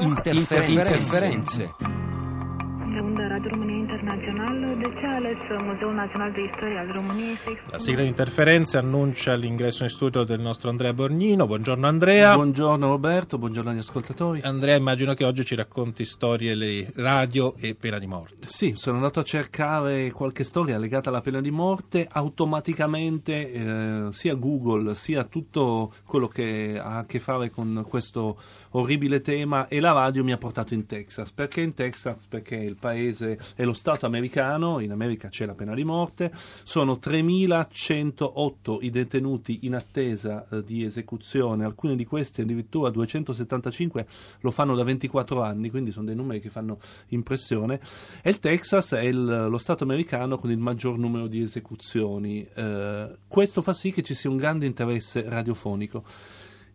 Interferenze. De La sigla di interferenze annuncia l'ingresso in studio del nostro Andrea Borgnino. Buongiorno Andrea. Buongiorno Roberto, buongiorno agli ascoltatori. Andrea, immagino che oggi ci racconti storie le- radio e pena di morte. Sì, sono andato a cercare qualche storia legata alla pena di morte, automaticamente eh, sia Google sia tutto quello che ha a che fare con questo orribile tema e la radio mi ha portato in Texas. Perché in Texas? Perché il paese è lo Stato americano, in America c'è la pena di morte, sono 3.108 i detenuti in attesa eh, di esecuzione, alcuni di questi addirittura 275 lo fanno da 24 anni, quindi sono dei numeri che fanno impressione. E il Texas è il- lo Stato americano con il maggior numero di esecuzioni. Eh, questo fa sì che ci sia un grande interesse radiofonico.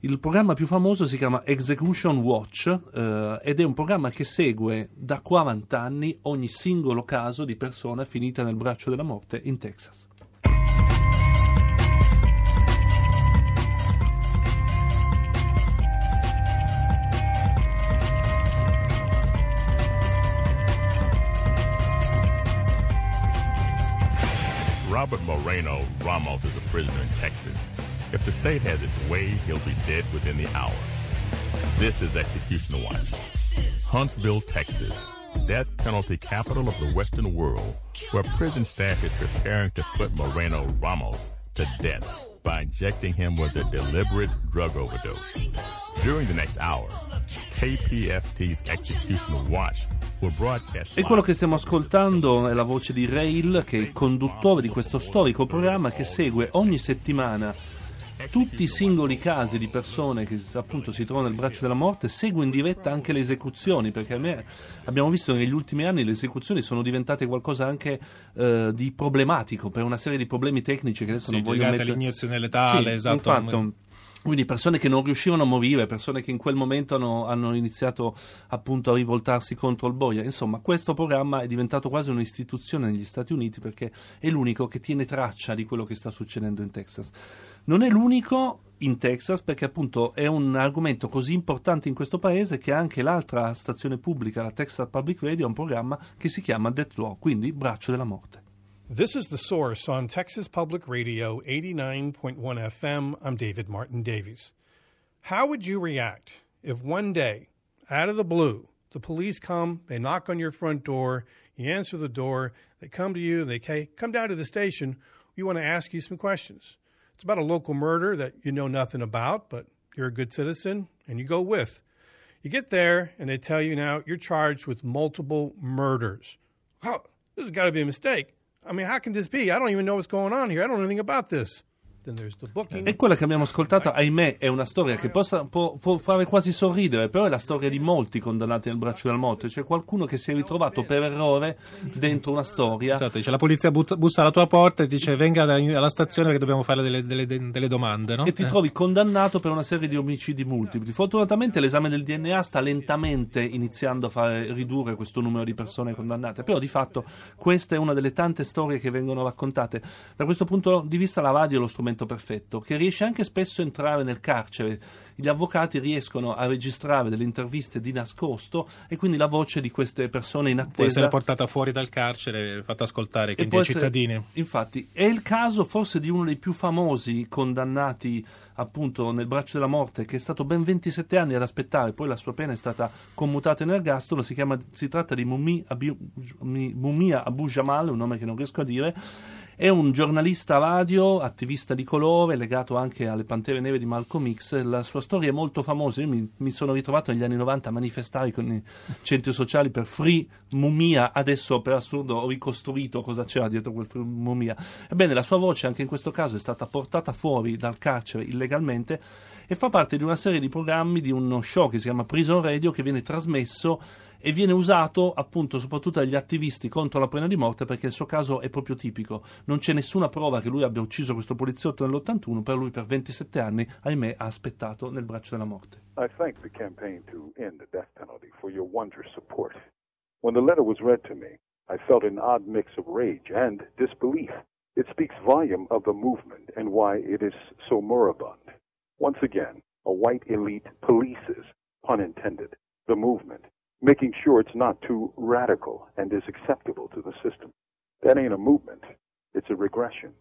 Il programma più famoso si chiama Execution Watch eh, ed è un programma che segue da 40 anni ogni singolo caso di persona finita nel braccio della morte in Texas. Robert Moreno Ramos is a prisoner in Texas. If the state has its way, he'll be dead within the hour. This is Executioner Watch. Huntsville, Texas, death penalty capital of the Western world, where prison staff is preparing to put Moreno Ramos to death by injecting him with a deliberate drug overdose. During the next hour, KPFT's Executioner Watch will broadcast. E quello che stiamo ascoltando è la voce di Rail, che è il conduttore di questo storico programma che segue ogni settimana tutti i singoli casi di persone che appunto si trovano nel braccio della morte, segue in diretta anche le esecuzioni, perché a me abbiamo visto che negli ultimi anni le esecuzioni sono diventate qualcosa anche eh, di problematico per una serie di problemi tecnici che adesso Sì, non voglio mettere. all'iniezione letale, Sì, esatto. infatti, quindi persone che non riuscivano a morire, persone che in quel momento hanno, hanno iniziato appunto a rivoltarsi contro il boia. Insomma, questo programma è diventato quasi un'istituzione negli Stati Uniti perché è l'unico che tiene traccia di quello che sta succedendo in Texas. Non è l'unico in Texas perché appunto è un argomento così importante in questo paese che anche l'altra stazione pubblica, la Texas Public Radio, ha un programma che si chiama Death Row, quindi braccio della morte. This is The Source on Texas Public Radio 89.1 FM. I'm David Martin Davies. How would you react if one day, out of the blue, the police come, they knock on your front door, you answer the door, they come to you, they Come down to the station, we want to ask you some questions. It's about a local murder that you know nothing about, but you're a good citizen and you go with. You get there and they tell you now you're charged with multiple murders. Oh, this has got to be a mistake. I mean, how can this be? I don't even know what's going on here. I don't know anything about this. E quella che abbiamo ascoltato, ahimè, è una storia che possa- può, può fare quasi sorridere, però è la storia di molti condannati nel braccio della morte. C'è qualcuno che si è ritrovato per errore dentro una storia. Esatto, dice, la polizia but- bussa alla tua porta e dice venga da- alla stazione perché dobbiamo fare delle, delle- delle domande, no? E ti Eh. trovi condannato per una serie di omicidi multipli. Fortunatamente l'esame del DNA sta lentamente iniziando a fare ridurre questo numero di persone condannate, però di fatto questa è una delle tante storie che vengono raccontate. Da questo punto di vista la radio è lo strumento perfetto, che riesce anche spesso a entrare nel carcere. Gli avvocati riescono a registrare delle interviste di nascosto e quindi la voce di queste persone in Può attesa essere portata fuori dal carcere e fatta ascoltare quindi può ai essere- cittadini. Infatti, è il caso forse di uno dei più famosi condannati appunto nel braccio della morte, che è stato ben 27 anni ad aspettare, poi la sua pena è stata commutata in ergastolo. Si, chiama, si tratta di Abu, Mumia Abu Jamal, un nome che non riesco a dire. È un giornalista radio, attivista di colore, legato anche alle Pantere Nere di Malcolm X. La sua storia è molto famosa. Io mi, mi sono ritrovato negli anni 90 a manifestare con i centri sociali per Free Mumia. Adesso, per assurdo, ho ricostruito cosa c'era dietro quel Free Mumia. Ebbene, la sua voce anche in questo caso è stata portata fuori dal carcere illegalmente e fa parte di una serie di programmi di uno show che si chiama Prison Radio che viene trasmesso e viene usato appunto soprattutto dagli attivisti contro la pena di morte perché il suo caso è proprio tipico. Non c'è nessuna prova che lui abbia ucciso questo poliziotto nell'81, per lui per 27 anni, ahimè, ha aspettato nel braccio della morte. I thank the campaign to end the death penalty for your wondrous support. When the letter was read to me, I felt an odd mix of rage and disbelief. It speaks volume of the movement and why it is so moribund. Once again, a white elite polices, pun intended, the movement, making sure it's not too radical and is acceptable to the system. That ain't a movement, it's a regression.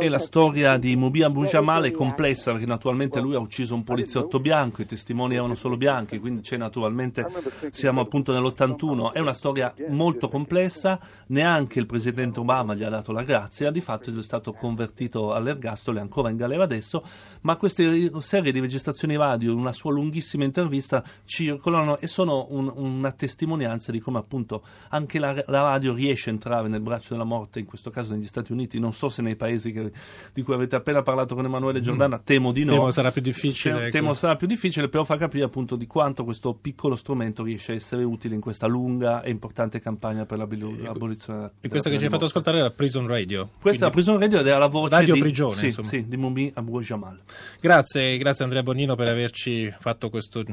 E la storia di Mubi Abu Jamal è complessa perché naturalmente lui ha ucciso un poliziotto bianco, i testimoni erano solo bianchi, quindi c'è naturalmente, siamo appunto nell'81, è una storia molto complessa, neanche il presidente Obama gli ha dato la grazia, di fatto è stato convertito all'ergastolo e ancora in galera adesso, ma queste serie di registrazioni radio, una sua lunghissima intervista circolano e sono un- una testimonianza di come appunto anche la, la radio riesce a entrare nel braccio della morte, in questo caso negli Stati Uniti, non so se nei paesi che- di cui avete appena parlato con Emanuele Giordana, temo di no. Temo sarà più difficile, Temo- ecco. Temo sarà più difficile, però fa capire appunto di quanto questo piccolo strumento riesce a essere utile in questa lunga e importante campagna per l'abolizione della E questa che ci hai fatto ascoltare era Prison Radio. Questa è la Prison Radio ed era la voce Radio di, prigione, sì, sì, di Mumbi Abu Jamal. Grazie, grazie Andrea Bonino per averci fatto questo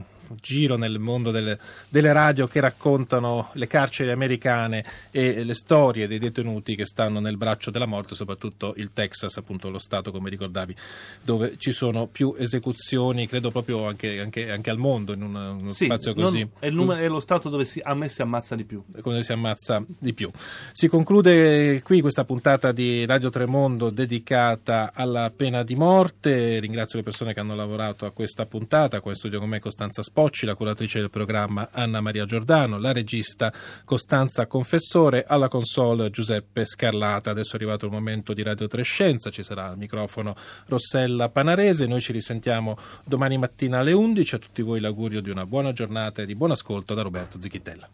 giro nel mondo delle, delle radio che raccontano le carceri americane e le storie dei detenuti che stanno nel braccio della morte, soprattutto il Texas, appunto lo Stato, come ricordavi, dove ci sono più esecuzioni, credo proprio anche, anche- anche al mondo, in una- uno Sì, spazio non- così. è, il numero- è lo stato dove si, a me si ammazza di più. come si ammazza di più. Si conclude qui questa puntata di Radio Tremondo dedicata alla pena di morte. Ringrazio le persone che hanno lavorato a questa puntata. Qua in studio con me Costanza Spocci, la curatrice del programma Anna Maria Giordano, la regista Costanza Confessore, alla console Giuseppe Scarlata. Adesso è arrivato il momento di Radio Trescenza, ci sarà al microfono Rossella Panarese. Noi ci risentiamo domani mattina alle 11. A tutti voi l'augurio di una buona giornata e di buon ascolto da Roberto Zichitella.